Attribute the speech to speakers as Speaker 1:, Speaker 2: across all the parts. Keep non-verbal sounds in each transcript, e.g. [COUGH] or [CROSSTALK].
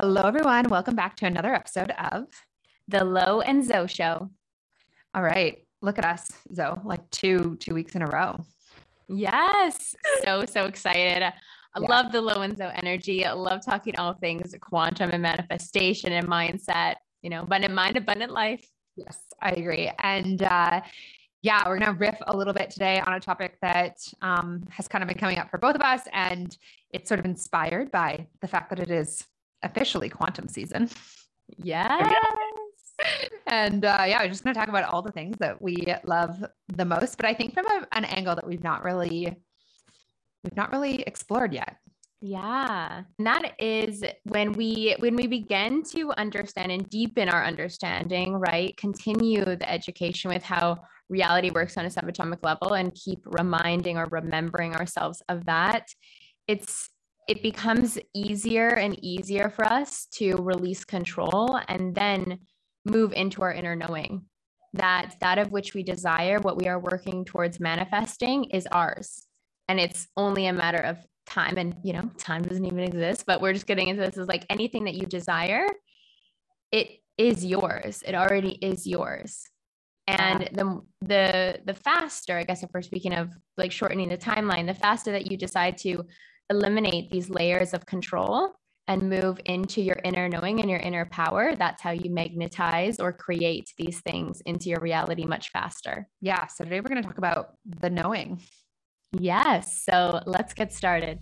Speaker 1: Hello, everyone. Welcome back to another episode of
Speaker 2: The Lo and Zoe Show.
Speaker 1: All right, look at us, Zoe, like two two weeks in a row.
Speaker 2: Yes, so so excited. I
Speaker 1: Yeah.
Speaker 2: love the Lo and Zoe energy. I love talking all things quantum and manifestation and mindset. You know, abundant mind, abundant life.
Speaker 1: Yes, I agree. And uh, yeah, we're gonna riff a little bit today on a topic that um, has kind of been coming up for both of us, and it's sort of inspired by the fact that it is officially quantum season.
Speaker 2: Yes. [LAUGHS]
Speaker 1: And uh, yeah, we're just gonna talk about all the things that we love the most, but I think from a, an angle that we've not really we've not really explored yet.
Speaker 2: Yeah. And that is when we when we begin to understand and deepen our understanding, right? Continue the education with how reality works on a subatomic level and keep reminding or remembering ourselves of that. It's it becomes easier and easier for us to release control and then move into our inner knowing. That that of which we desire what we are working towards manifesting is ours. And it's only a matter of time and you know time doesn't even exist but we're just getting into this is like anything that you desire it is yours. It already is yours. And the the the faster i guess if we're speaking of like shortening the timeline the faster that you decide to eliminate these layers of control and move into your inner knowing and your inner power that's how you magnetize or create these things into your reality much faster
Speaker 1: Yeah. So today we're gonna talk about the knowing.
Speaker 2: yes so let's get started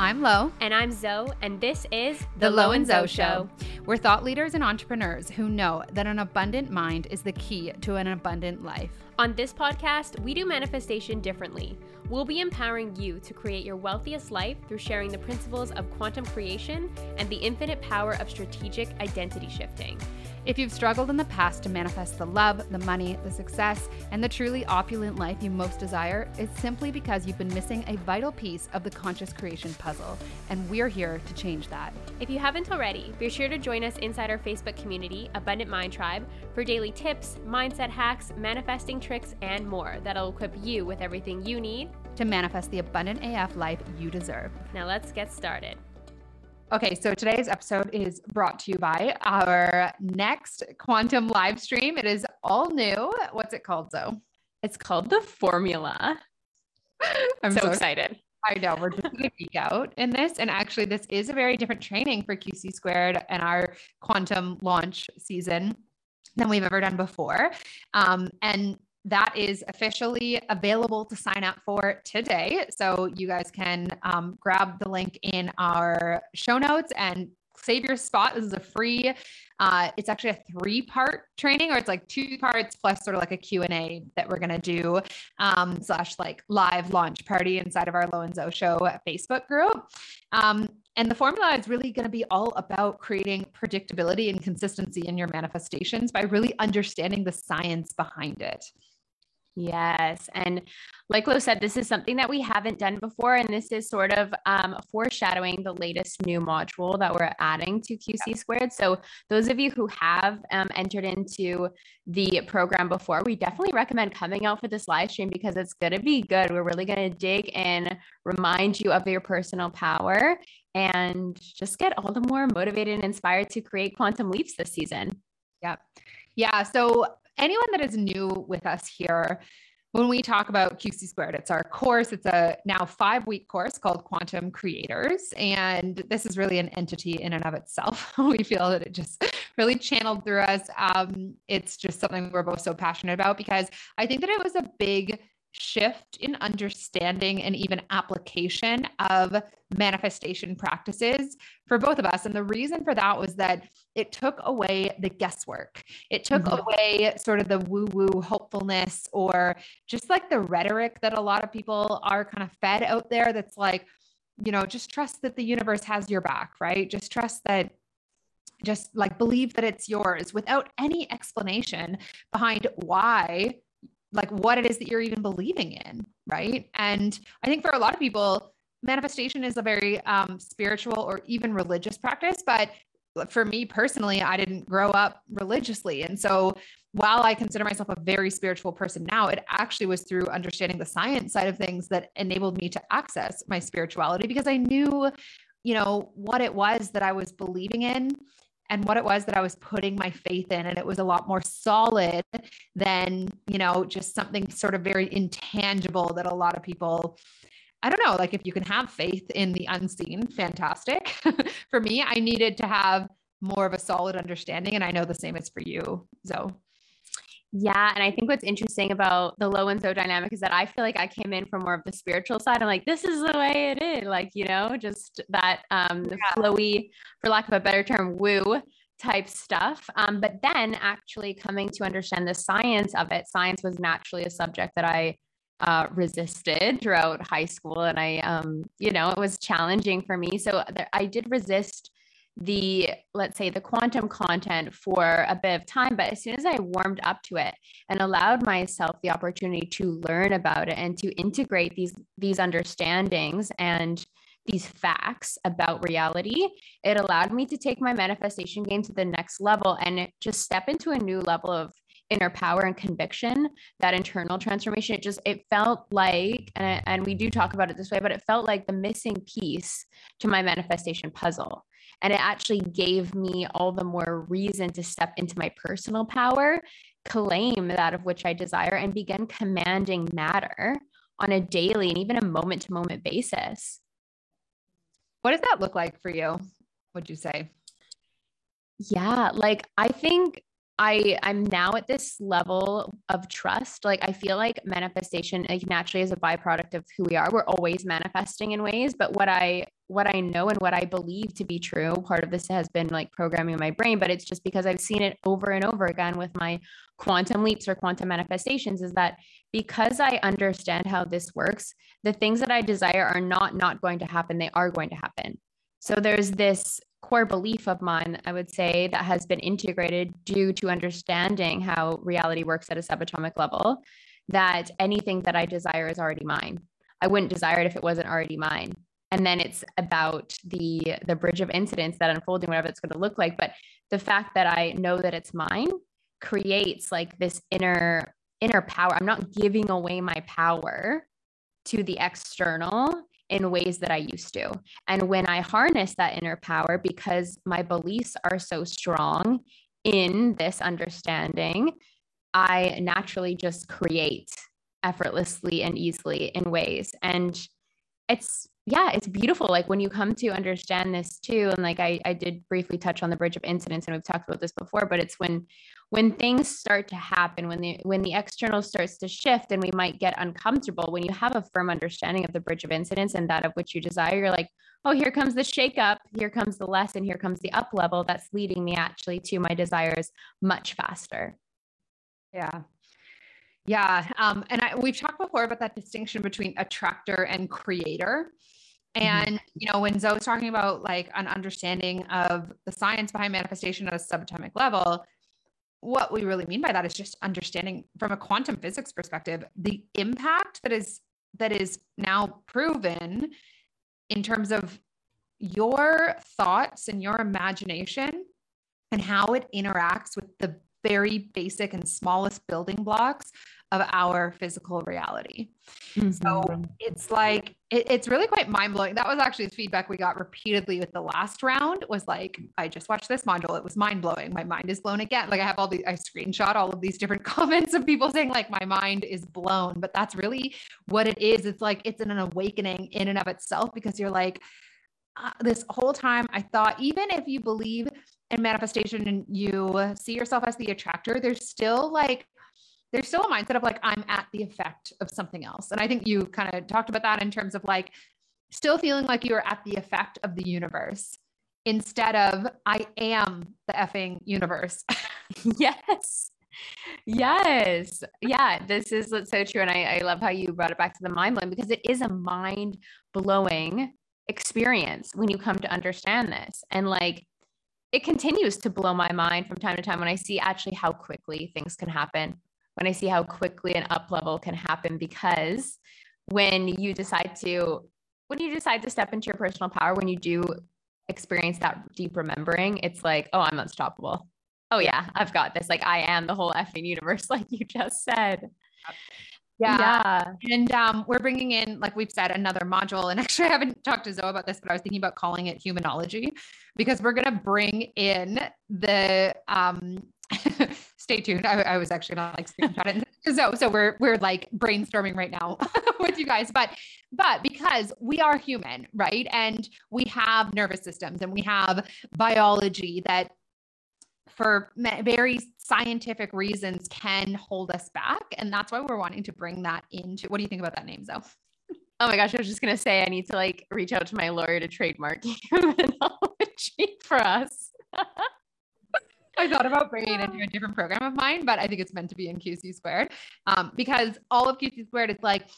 Speaker 1: I'm Lo.
Speaker 2: And I'm Zoe, and this is
Speaker 1: The Lo and Zoe Show. We're thought leaders and entrepreneurs who know that an abundant mind is the key to an abundant life.
Speaker 3: On this podcast, we do manifestation differently. We'll be empowering you to create your wealthiest life through sharing the principles of quantum creation and the infinite power of strategic identity shifting.
Speaker 1: If you've struggled in the past to manifest the love, the money, the success, and the truly opulent life you most desire, it's simply because you've been missing a vital piece of the conscious creation puzzle, and we're here to change that.
Speaker 3: If you haven't already, be sure to join us inside our Facebook community, Abundant Mind Tribe, for daily tips, mindset hacks, manifesting tricks, and more that'll equip you with everything you need.
Speaker 1: To manifest the abundant AF life you deserve.
Speaker 3: Now, let's get started.
Speaker 1: Okay, so today's episode is brought to you by our next quantum live stream. It is all new. What's it called, Zoe?
Speaker 2: it's called the formula [LAUGHS]
Speaker 1: I'm
Speaker 2: so, excited
Speaker 1: I know we're just going to geek out in this. And actually, this is a very different training for QC squared and our quantum launch season than we've ever done before. Um, and that is officially available to sign up for today. So you guys can um, grab the link in our show notes and save your spot. This is a free, uh, it's actually a three part training or it's like two parts plus sort of like a Q&A that we're going to do um, slash like live launch party inside of our Lo and Zoe show Facebook group. Um, and the formula is really going to be all about creating predictability and consistency in your manifestations by really understanding the science behind it.
Speaker 2: Yes. And like Lo said, this is something that we haven't done before. And this is sort of um, foreshadowing the latest new module that we're adding to QC squared. So, those of you who have um, entered into the program before, we definitely recommend coming out for this live stream because it's going to be good. We're really going to dig in, remind you of your personal power, and just get all the more motivated and inspired to create quantum leaps this season.
Speaker 1: Yeah. Yeah. So anyone that is new with us here, when we talk about QC squared, it's our course. It's a now five week course called Quantum Creators. And this is really an entity in and of itself. [LAUGHS] we feel that it just really channeled through us. Um, it's just something we're both so passionate about because I think that it was a big shift in understanding and even application of manifestation practices for both of us. And the reason for that was that it took away the guesswork. It took
Speaker 2: Mhm.
Speaker 1: away sort of the woo woo hopefulness or just like the rhetoric that a lot of people are kind of fed out there that's like, you know, just trust that the universe has your back, right? Just trust that just like believe that it's yours without any explanation behind why like what it is that you're even believing in right? And i think for a lot of people manifestation is a very um, spiritual or even religious practice but for me personally i didn't grow up religiously. And so while i consider myself a very spiritual person now it actually was through understanding the science side of things that enabled me to access my spirituality because i knew you know, what it was that I was believing in and what it was that I was putting my faith in. And it was a lot more solid than, you know, just something sort of very intangible that a lot of people, I don't know, like if you can have faith in the unseen, fantastic. [LAUGHS] for me, I needed to have more of a solid understanding. And I know the same is for you, Zoe.
Speaker 2: Yeah. And I think what's interesting about the Lo and Zoe dynamic is that I feel like I came in from more of the spiritual side. I'm like, this is the way it is. Like, you know, just that um yeah. flowy, for lack of a better term, woo type stuff. Um, but then actually coming to understand the science of it, science was naturally a subject that I uh, resisted throughout high school. And I, um, you know, it was challenging for me. So there, I did resist the let's say the quantum content for a bit of time but as soon as i warmed up to it and allowed myself the opportunity to learn about it and to integrate these these understandings and these facts about reality it allowed me to take my manifestation game to the next level and just step into a new level of inner power and conviction that internal transformation. It just it felt like and, and we do talk about it this way but it felt like the missing piece to my manifestation puzzle and it actually gave me all the more reason to step into my personal power, claim that of which I desire, and begin commanding matter on a daily and even a moment to moment basis.
Speaker 1: What does that look like for you? Would you say?
Speaker 2: Yeah, like I think I I'm now at this level of trust. Like I feel like manifestation like naturally is a byproduct of who we are. We're always manifesting in ways, but what I what I know and what I believe to be true, part of this has been like programming my brain, but it's just because I've seen it over and over again with my quantum leaps or quantum manifestations is that because I understand how this works, the things that I desire are not not going to happen, they are going to happen. So there's this core belief of mine, I would say, that has been integrated due to understanding how reality works at a subatomic level, that anything that I desire is already mine. I wouldn't desire it if it wasn't already mine. And then it's about the the bridge of incidents that unfolding, whatever it's going to look like. But the fact that I know that it's mine creates like this inner inner power. I'm not giving away my power to the external in ways that I used to. And when I harness that inner power, because my beliefs are so strong in this understanding, I naturally just create effortlessly and easily in ways. And it's, yeah, it's beautiful. Like when you come to understand this too, and like I, I did briefly touch on the bridge of incidents, and we've talked about this before, but it's when when things start to happen when the when the external starts to shift and we might get uncomfortable when you have a firm understanding of the bridge of incidents and that of which you desire you're like oh here comes the shake up here comes the lesson here comes the up level that's leading me actually to my desires much faster
Speaker 1: yeah yeah um, and I, we've talked before about that distinction between attractor and creator. And mm-hmm. you know when zoe was talking about like an understanding of the science behind manifestation at a subatomic level what we really mean by that is just understanding from a quantum physics perspective the impact that is that is now proven in terms of your thoughts and your imagination and how it interacts with the very basic and smallest building blocks of our physical reality. Mm-hmm. So it's like it, it's really quite mind blowing. That was actually the feedback we got repeatedly with the last round. Was like, I just watched this module. It was mind blowing. My mind is blown again. Like I have all the I screenshot all of these different [LAUGHS] comments of people saying like my mind is blown. But that's really what it is. It's like it's an awakening in and of itself because you're like. Uh, this whole time I thought even if you believe in manifestation and you see yourself as the attractor, there's still like there's still a mindset of like I'm at the effect of something else. And I think you kind of talked about that in terms of like still feeling like you are at the effect of the universe instead of I am the effing universe. [LAUGHS]
Speaker 2: yes. Yes. Yeah. This is so true. And I, I love how you brought it back to the mind blowing because it is a mind blowing experience when you come to understand this. And like it continues to blow my mind from time to time when I see actually how quickly things can happen when I see how quickly an up level can happen because when you decide to when you decide to step into your personal power when you do experience that deep remembering it's like oh i'm unstoppable oh yeah i've got this like i am the whole effing universe [LAUGHS] like you just said
Speaker 1: Yeah. yeah. And um, we're bringing in, like we've said, another module. And [LAUGHS] actually, I haven't talked to Zoe about this, but I was thinking about calling it humanology because we're going to bring in the, um, [LAUGHS] stay tuned. I, I, was actually not like screenshotting. [LAUGHS] so, so we're, we're like brainstorming right now [LAUGHS] with you guys, but, but because we are human, right? And we have nervous systems and we have biology that for very scientific reasons can hold us back. And that's why we're wanting to bring that into what do you think about that name, Zoe?
Speaker 2: Oh my gosh, I was just gonna say I need to like reach out to my lawyer to trademark [LAUGHS] humanology for us.
Speaker 1: I thought about bringing it into a different program of mine, but I think it's meant to be in QC squared um, because all of QC squared is like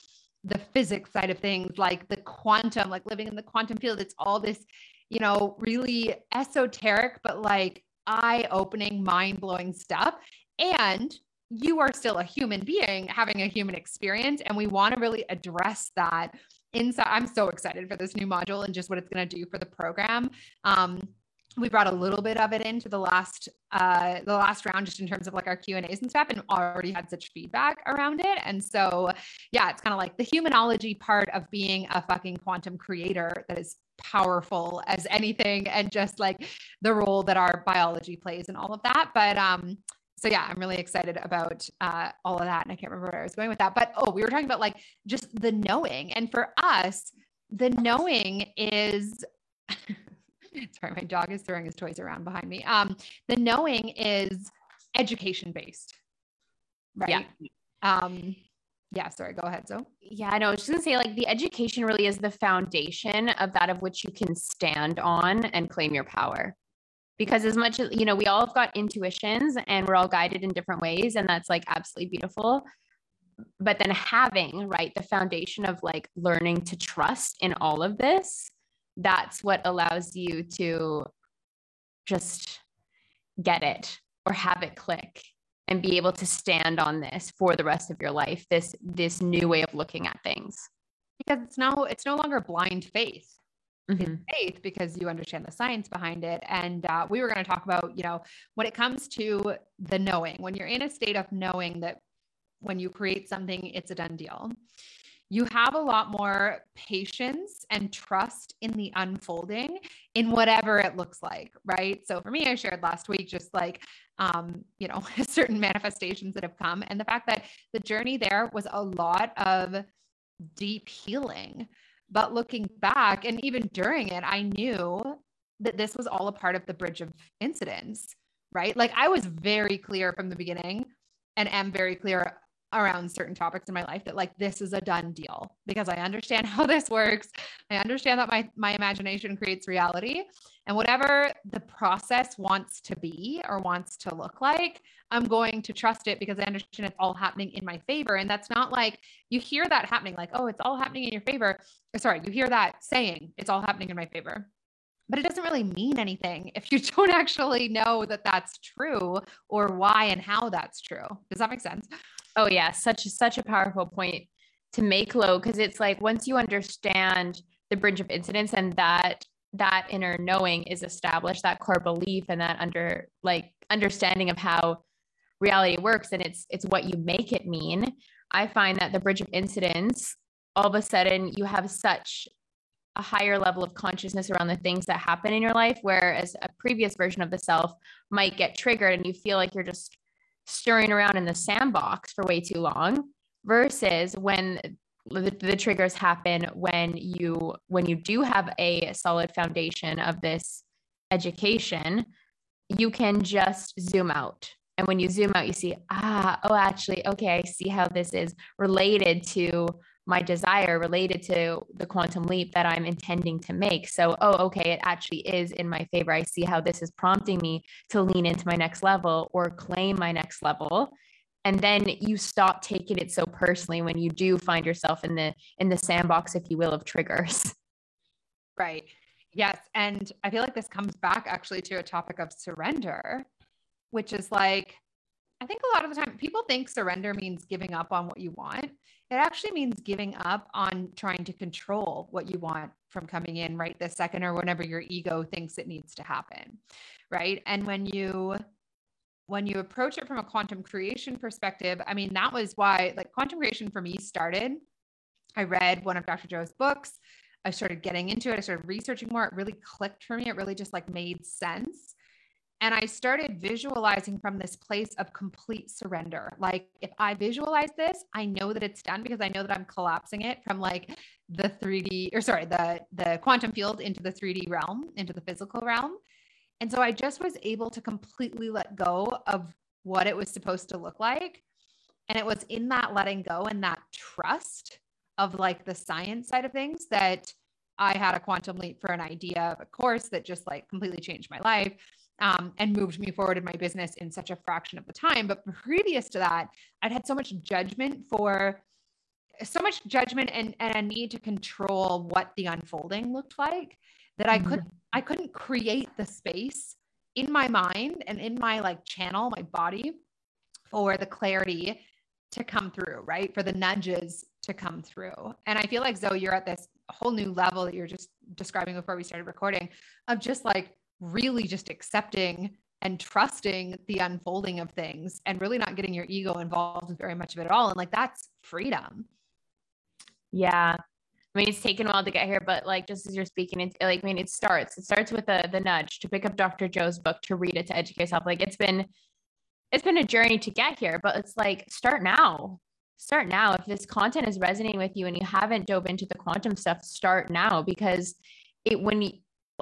Speaker 1: the physics side of things, like the quantum, like living in the quantum field. It's all this, you know, really esoteric, but like eye opening, mind blowing stuff. And you are still a human being having a human experience. And we want to really address that inside. I'm so excited for this new module and just what it's going to do for the program. Um, we brought a little bit of it into the last uh the last round just in terms of like our q and a's and stuff and already had such feedback around it. And so yeah it's kind of like the humanology part of being a fucking quantum creator that is powerful as anything and just like the role that our biology plays and all of that. But um so yeah i'm really excited about uh, all of that and i can't remember where i was going with that. But oh we were talking about like just the knowing. And for us the knowing is [LAUGHS] [LAUGHS] sorry, my dog is throwing his toys around behind me. Um, the knowing is education based, right? Yeah. Um, yeah, sorry, go ahead. So,
Speaker 2: yeah, I know. I was just gonna say, like, the education really is the foundation of that of which you can stand on and claim your power. Because as much as you know, we all have got intuitions and we're all guided in different ways, and that's like absolutely beautiful. But then having right the foundation of like learning to trust in all of this that's what allows you to just get it or have it click and be able to stand on this for the rest of your life this this new way of looking at things.
Speaker 1: Because it's no it's no longer blind faith. Mm-hmm. faith because you understand the science behind it. And uh, we were going to talk about you know when it comes to the knowing when you're in a state of knowing that when you create something it's a done deal you have a lot more patience and trust in the unfolding in whatever it looks like right? So for me i shared last week just like um you know [LAUGHS] certain manifestations that have come and the fact that the journey there was a lot of deep healing. But looking back and even during it i knew that this was all a part of the bridge of incidents right? Like i was very clear from the beginning and am very clear around certain topics in my life that like this is a done deal because I understand [LAUGHS] how this works. I understand that my my imagination creates reality and whatever the process wants to be or wants to look like, I'm going to trust it because I understand it's all happening in my favor and that's not like you hear that happening like oh it's all happening in your favor. Uh, sorry, you hear that saying it's all happening in my favor but it doesn't really mean anything if you [LAUGHS] don't actually know that that's true or why and how that's true. Does that make sense?
Speaker 2: Oh yeah, such such a powerful point to make Lo because it's like once you understand the bridge of incidents and that that inner knowing is established, that core belief and that under like understanding of how reality works and it's it's what you make it mean. I find that the bridge of incidents, all of a sudden you have such a higher level of consciousness around the things that happen in your life, whereas a previous version of the self might get triggered and you feel like you're just stirring around in the sandbox for way too long versus when the, the, triggers happen when you when you do have a solid foundation of this education you can just zoom out. And when you zoom out you see ah oh actually okay i see how this is related to my desire related to the quantum leap that I'm intending to make. So, oh, okay, it actually is in my favor. I see how this is prompting me to lean into my next level or claim my next level. And then you stop taking it so personally when you do find yourself in the in the sandbox, if you will, of triggers. [LAUGHS]
Speaker 1: Right. Yes. And I feel like this comes back actually to a topic of surrender, which is like, I think a lot of the time people think surrender means giving up on what you want it actually means giving up on trying to control what you want from coming in right this second or whenever your ego thinks it needs to happen right and when you when you approach it from a quantum creation perspective, I mean, that was why like quantum creation for me started. I read one of Dr. Joe's books. I started getting into it. I started researching more. It really clicked for me. It really just like made sense. And I started visualizing from this place of complete surrender. Like, if I visualize this, I know that it's done because I know that I'm collapsing it from like the 3D or sorry, the the quantum field into the 3D realm, into the physical realm. And so I just was able to completely let go of what it was supposed to look like. And it was in that letting go and that trust of like the science side of things that I had a quantum leap for an idea of a course that just like completely changed my life um, and moved me forward in my business in such a fraction of the time. But previous to that, I'd had so much judgment for so much judgment and, and a need to control what the unfolding looked like that I could mm-hmm. I couldn't create the space in my mind and in my like channel, my body for the clarity to come through, right? For the nudges to come through. And I feel like Zoe, you're at this whole new level that you're just describing before we started recording of just like really just accepting and trusting the unfolding of things and really not getting your ego involved in very much of it at all. And like that's freedom.
Speaker 2: Yeah. I mean, it's taken a while to get here, but like just as you're speaking, it like I mean, it starts. It starts with the the nudge to pick up Dr. Joe's book, to read it, to educate yourself. Like it's been it's been a journey to get here, but it's like start now. Start now. If this content is resonating with you and you haven't dove into the quantum stuff, start now because it when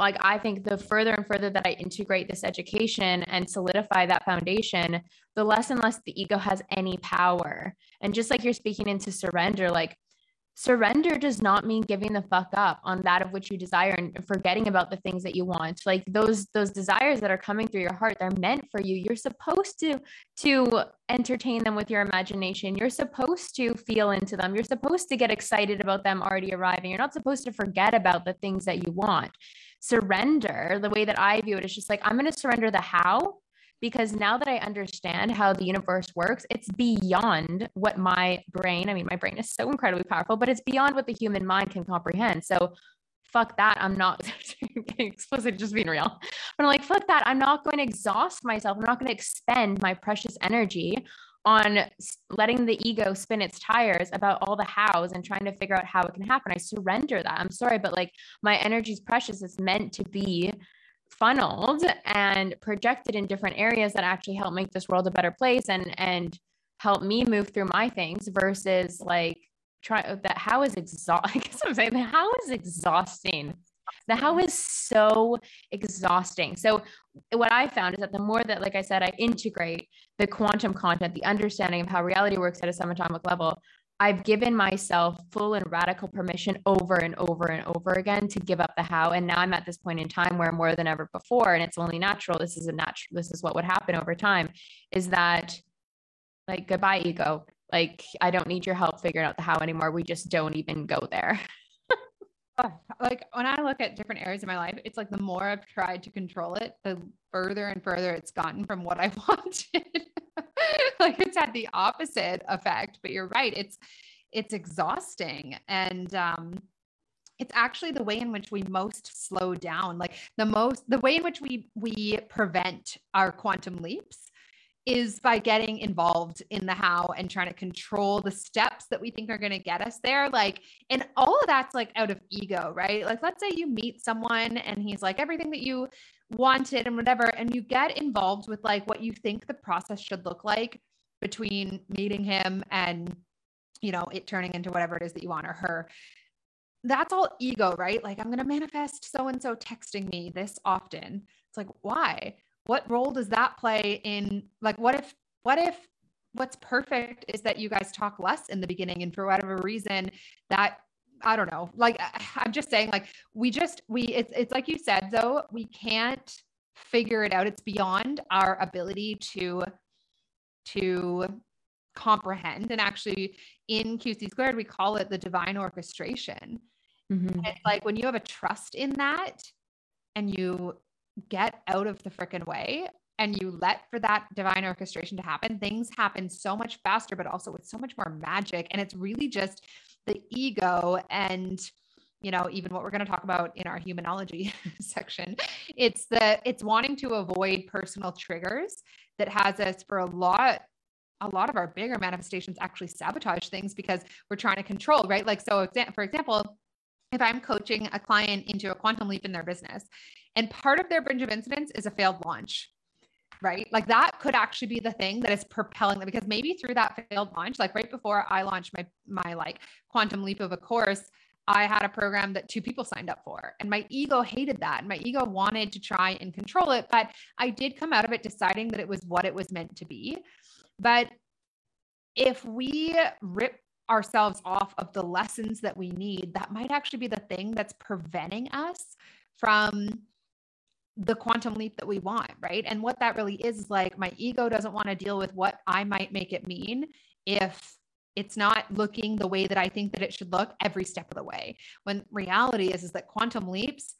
Speaker 2: like I think the further and further that I integrate this education and solidify that foundation, the less and less the ego has any power. And just like you're speaking into surrender, like surrender does not mean giving the fuck up on that of which you desire and forgetting about the things that you want. Like those those desires that are coming through your heart they're meant for you. You're supposed to to entertain them with your imagination. You're supposed to feel into them. You're supposed to get excited about them already arriving. You're not supposed to forget about the things that you want surrender the way that i view it is just like i'm going to surrender the how because now that I understand how the universe works, it's beyond what my brain, I mean, my brain is so incredibly powerful, but it's beyond what the human mind can comprehend. So fuck that. I'm not [LAUGHS] explicit, just being real. But I'm like, fuck that. I'm not going to exhaust myself. I'm not going to expend my precious energy on letting the ego spin its tires about all the hows and trying to figure out how it can happen. I surrender that. I'm sorry, but like my energy is precious. It's meant to be funneled and projected in different areas that actually help make this world a better place and and help me move through my things versus like try that how is exhaust [LAUGHS] I guess I'm saying how is exhausting. The how mm-hmm. is so exhausting. So what I found is that the more that, like I said, I integrate the quantum content, the understanding of how reality works at a subatomic level, I've given myself full and radical permission over and over and over again to give up the how. And now I'm at this point in time where more than ever before, and it's only natural. This is a natural, this is what would happen over time is that like goodbye, ego. Like I don't need your help figuring out the how anymore. We just don't even go there. [LAUGHS]
Speaker 1: like when I look at different areas of my life, it's like the more I've tried to control it, the further and further it's gotten from what I [LAUGHS] wanted. [LAUGHS] like it's had the opposite effect, but you're right. It's it's exhausting and um it's actually the way in which we most slow down like the most the way in which we we prevent our quantum leaps is by getting involved in the how and trying to control the steps that we think are going to get us there. Like, and all of that's like out of ego, right? Like, let's say you meet someone and he's like everything that you wanted and whatever, and you get involved with like what you think the process should look like between meeting him and, you know, it turning into whatever it is that you want or her. That's all ego, right? Like, I'm going to manifest so and so texting me this often. It's like, why? What role does that play in like what if what if what's perfect is that you guys talk less in the beginning and for whatever reason that I don't know. Like I'm just saying like we just we it's it's like you said though, we can't figure it out. It's beyond our ability to to comprehend and actually in QC squared we call it the divine orchestration. Mm-hmm. It's like when you have a trust in that and you get out of the freaking way and you let for that divine orchestration to happen, things happen so much faster, but also with so much more magic. And it's really just the ego and you know, even what we're going to talk about in our humanology [LAUGHS] section. It's the it's wanting to avoid personal triggers that has us for a lot a lot of our bigger manifestations actually sabotage things because we're trying to control, right? Like so for example, if I'm coaching a client into a quantum leap in their business and part of their bridge of incidents is a failed launch, right? Like that could actually be the thing that is propelling them because maybe through that failed launch, like right before I launched my my like quantum leap of a course, I had a program that two people signed up for, and my ego hated that. My ego wanted to try and control it, but I did come out of it deciding that it was what it was meant to be. But if we rip ourselves off of the lessons that we need, that might actually be the thing that's preventing us from the quantum leap that we want, right? And what that really is is like my ego doesn't want to deal with what I might make it mean if it's not looking the way that I think that it should look every step of the way. When reality is is that quantum leaps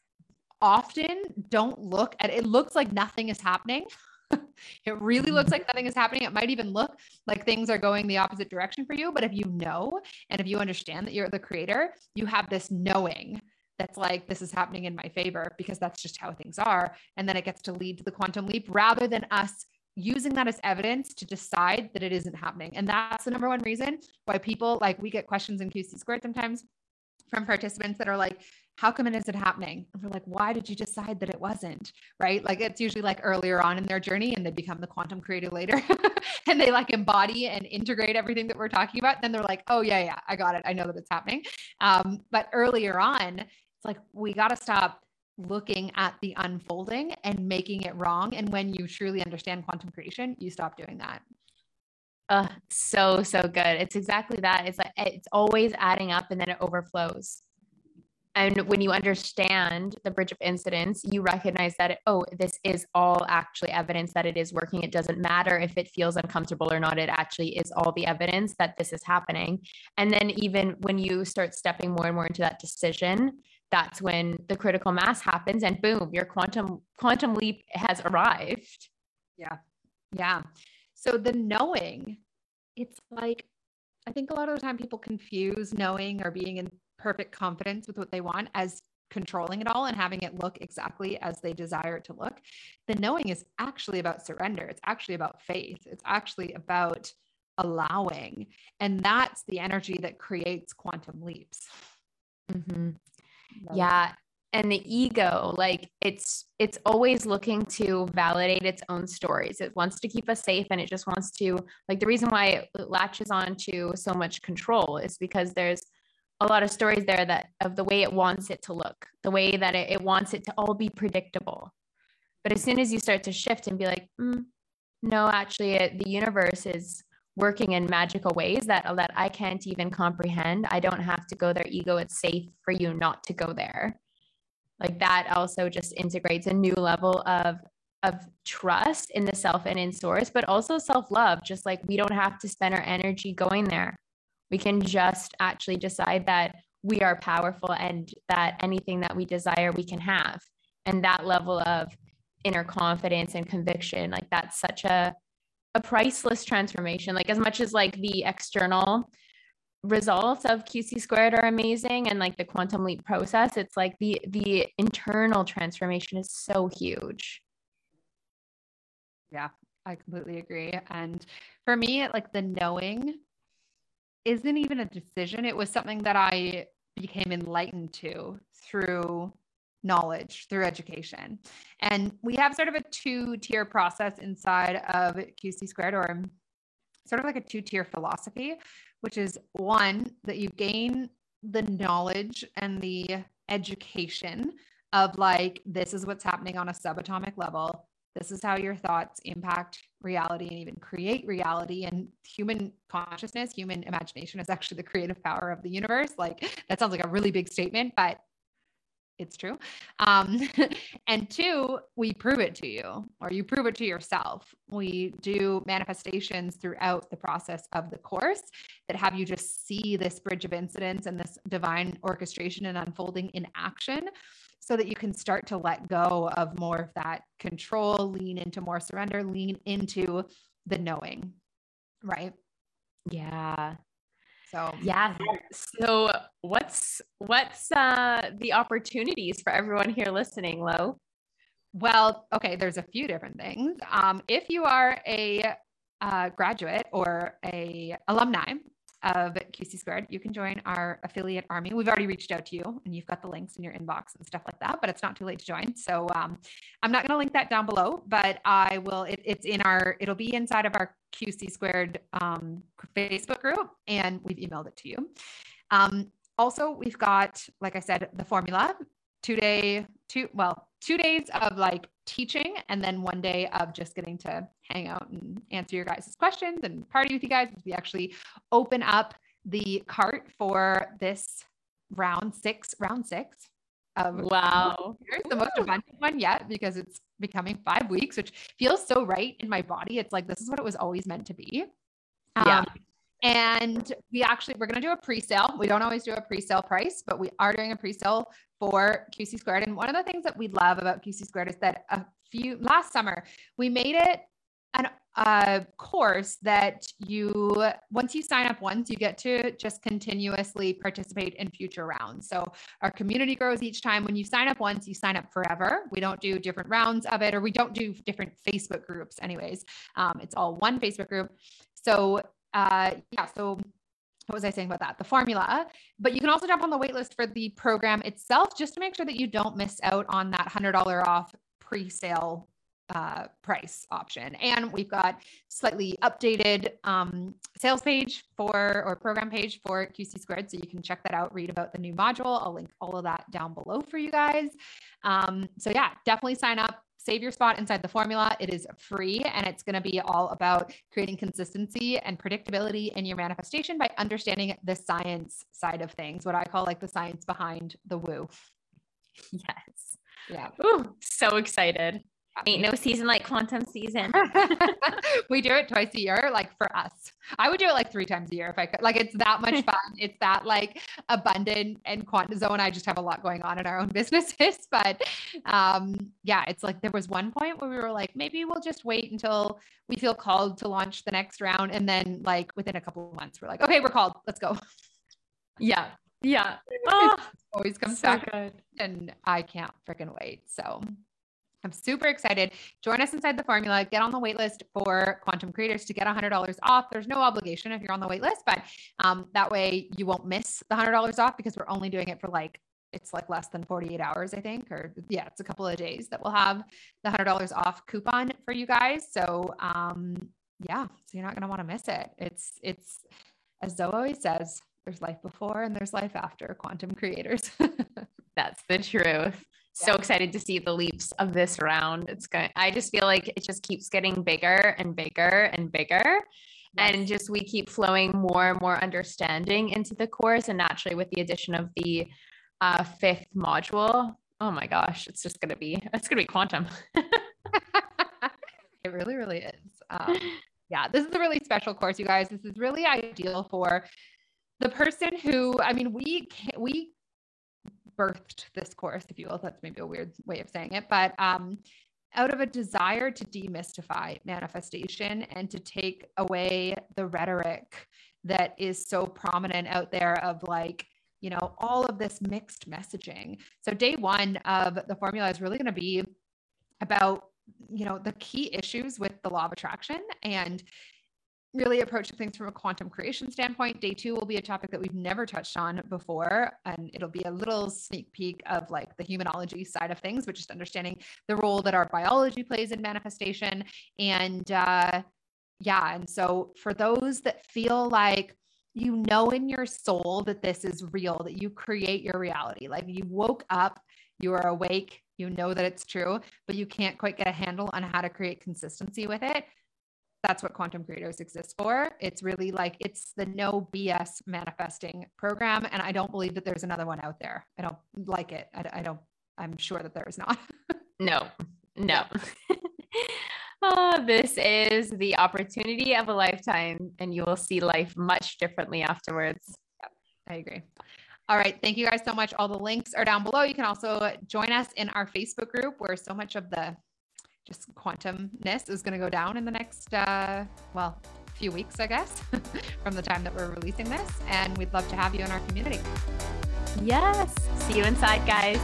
Speaker 1: often don't look at it looks like nothing is happening. [LAUGHS] it really looks mm-hmm. like nothing is happening. It might even look like things are going the opposite direction for you, but if you know and if you understand that you're the creator, you have this knowing that's like this is happening in my favor because that's just how things are and then it gets to lead to the quantum leap rather than us using that as evidence to decide that it isn't happening and that's the number one reason why people like we get questions in qc squared sometimes from participants that are like how come it isn't happening and we're like why did you decide that it wasn't right like it's usually like earlier on in their journey and they become the quantum creator later [LAUGHS] and they like embody and integrate everything that we're talking about then they're like oh yeah yeah i got it i know that it's happening um, but earlier on it's like we got to stop looking at the unfolding and making it wrong. And when you truly understand quantum creation, you stop doing that.
Speaker 2: Uh, so so good. It's exactly that. It's like it's always adding up and then it overflows. And when you understand the bridge of incidents, you recognize that, oh, this is all actually evidence that it is working. It doesn't matter if it feels uncomfortable or not. It actually is all the evidence that this is happening. And then, even when you start stepping more and more into that decision, that's when the critical mass happens and boom your quantum quantum leap has arrived
Speaker 1: yeah yeah so the knowing it's like i think a lot of the time people confuse knowing or being in perfect confidence with what they want as controlling it all and having it look exactly as they desire it to look the knowing is actually about surrender. It's actually about faith. It's actually about allowing. And that's the energy that creates quantum leaps.
Speaker 2: Mm-hmm. Yeah. And the ego like it's it's always looking to validate its own stories. It wants to keep us safe and it just wants to like the reason why it latches on to so much control is because there's a lot of stories there that of the way it wants it to look the way that it, it wants it to all be predictable but as soon as you start to shift and be like mm, no actually it, the universe is working in magical ways that that I can't even comprehend. I don't have to go there ego. It's safe for you not to go there. Like that also just integrates a new level of of trust in the self and in source, but also self-love. Just like we don't have to spend our energy going there. We can just actually decide that we are powerful and that anything that we desire we can have. And that level of inner confidence and conviction, like that's such a a priceless transformation. Like as much as like the external results of QC squared are amazing and like the quantum leap process, it's like the the internal transformation is so huge.
Speaker 1: Yeah, I completely agree. And for me, like the knowing isn't even a decision. It was something that I became enlightened to through knowledge through education. And we have sort of a two tier process inside of QC squared, or sort of like a two tier philosophy, which is one that you gain the knowledge and the education of like, this is what's happening on a subatomic level. This is how your thoughts impact reality and even create reality. And human consciousness, human imagination is actually the creative power of the universe. Like, that sounds like a really big statement, but it's true. Um, [LAUGHS] and two, we prove it to you or you prove it to yourself. We do manifestations throughout the process of the course that have you just see this bridge of incidents and this divine orchestration and unfolding in action so that you can start to let go of more of that control, lean into more surrender, lean into the knowing. Right.
Speaker 2: Yeah.
Speaker 1: So
Speaker 2: yeah. So what's what's uh the opportunities for everyone here listening, Lo?
Speaker 1: Well, okay, there's a few different things. Um, if you are a uh, graduate or a alumni of QC Squared, you can join our affiliate army. We've already reached out to you and you've got the links in your inbox and stuff like that, but it's not too late to join. So um, I'm not going to link that down below, but I will, it, it's in our, it'll be inside of our QC Squared um, Facebook group and we've emailed it to you. Um, also, we've got, like I said, the formula two day, two, well, two days of like teaching and then one day of just getting to hang out and answer your guys' questions and party with you guys. We actually open up the cart for this round six, round six
Speaker 2: of wow.
Speaker 1: Here's the most abundant one yet because it's becoming five weeks, which feels so right in my body. It's like this is what it was always meant to be.
Speaker 2: Yeah.
Speaker 1: Um, and we actually we're going to do a pre-sale. We don't always do a pre-sale price, but we are doing a pre-sale for QC squared. And one of the things that we love about QC squared is that a few last summer we made it an a course that you once you sign up once you get to just continuously participate in future rounds. So our community grows each time. When you sign up once you sign up forever. We don't do different rounds of it or we don't do different facebook groups anyways. Um, it's all one facebook group. So uh, yeah so what was I saying about that? The formula. But you can also jump on the waitlist for the program itself just to make sure that you don't miss out on that $100 off pre sale uh, price option. And we've got slightly updated um, sales page for or program page for QC squared. So you can check that out, read about the new module. I'll link all of that down below for you guys. Um, so yeah, definitely sign up. Save your spot inside the formula. It is free and it's going to be all about creating consistency and predictability in your manifestation by understanding the science side of things, what I call like the science behind the woo.
Speaker 2: Yes.
Speaker 1: Yeah.
Speaker 2: Ooh, so excited. Ain't no season like quantum season. [LAUGHS]
Speaker 1: we do it twice a year, like for us. I would do it like three times a year if I could. Like it's that much [LAUGHS] fun. it's that like abundant and quantum zone. I just have a lot going on in our own [LAUGHS] businesses. But um, yeah, it's like there was one point where we were like, maybe we'll just wait until we feel called to launch the next round. And then like within a couple of months, we're like, okay, we're called. Let's go.
Speaker 2: Yeah. Yeah. Oh,
Speaker 1: always comes so back. Good. And I can't freaking wait. So I'm super excited. Join us inside the formula. Get on the waitlist for Quantum Creators to get $100 off. There's no obligation if you're on the waitlist, but um, that way you won't miss the $100 off because we're only doing it for like it's like less than 48 hours, I think, or yeah, it's a couple of days that we'll have the hundred dollars off coupon for you guys. So um, yeah, so you're not gonna want to miss it. It's it's as Zoe always says, there's life before and there's life after quantum creators. [LAUGHS]
Speaker 2: That's the truth so excited to see the leaps of this round. It's going I just feel like it just keeps getting bigger and bigger and bigger. Yes. And just we keep flowing more and more understanding into the course. And naturally, with the addition of the uh, fifth module, oh my gosh, it's just gonna be it's gonna be quantum. [LAUGHS]
Speaker 1: it really, really is. Um, yeah, this is a really special course, you guys. This is really ideal for the person who, I mean, we we birthed this course, if you will. That's maybe a weird way of saying it, but um, out of a desire to demystify manifestation and to take away the rhetoric that is so prominent out there of like, you know, all of this mixed messaging. So, day one of the formula is really going to be about, you know, the key issues with the law of attraction and really approaching things from a quantum creation standpoint. Day two will be a topic that we've never touched on before, and it'll be a little sneak peek of like the humanology side of things, which is understanding the role that our biology plays in manifestation. And uh, yeah, and so for those that feel like you know in your soul that this is real, that you create your reality, like you woke up, you are awake, you know that it's true, but you can't quite get a handle on how to create consistency with it that's what quantum creators exists for. It's really like it's the no bs manifesting program and i don't believe that there's another one out there. I don't like it. I, I don't i'm sure that there is not. [LAUGHS]
Speaker 2: No. No. Oh, [LAUGHS] this is the opportunity of a lifetime and you will see life much differently afterwards.
Speaker 1: Yep, i agree. All right. Thank you guys so much. All the links are down below. You can also join us in our Facebook group where so much of the just quantumness is going to go down in the next, uh, well, few weeks, I guess, [LAUGHS] from the time that we're releasing this. And we'd love to have you in our community.
Speaker 2: Yes. See you inside, guys.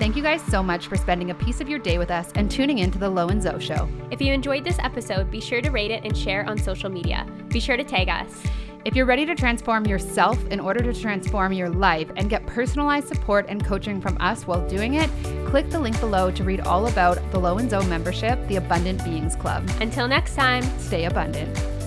Speaker 1: Thank you guys so much for spending a piece of your day with us and tuning in to the Lo and Zo Show.
Speaker 3: If you enjoyed this episode, be sure to rate it and share on social media. Be sure to tag us.
Speaker 1: If you're ready to transform yourself in order to transform your life and get personalized support and coaching from us while doing it, click the link below to read all about the Lo and Zo membership, the Abundant Beings Club.
Speaker 3: Until next time,
Speaker 1: Stay abundant.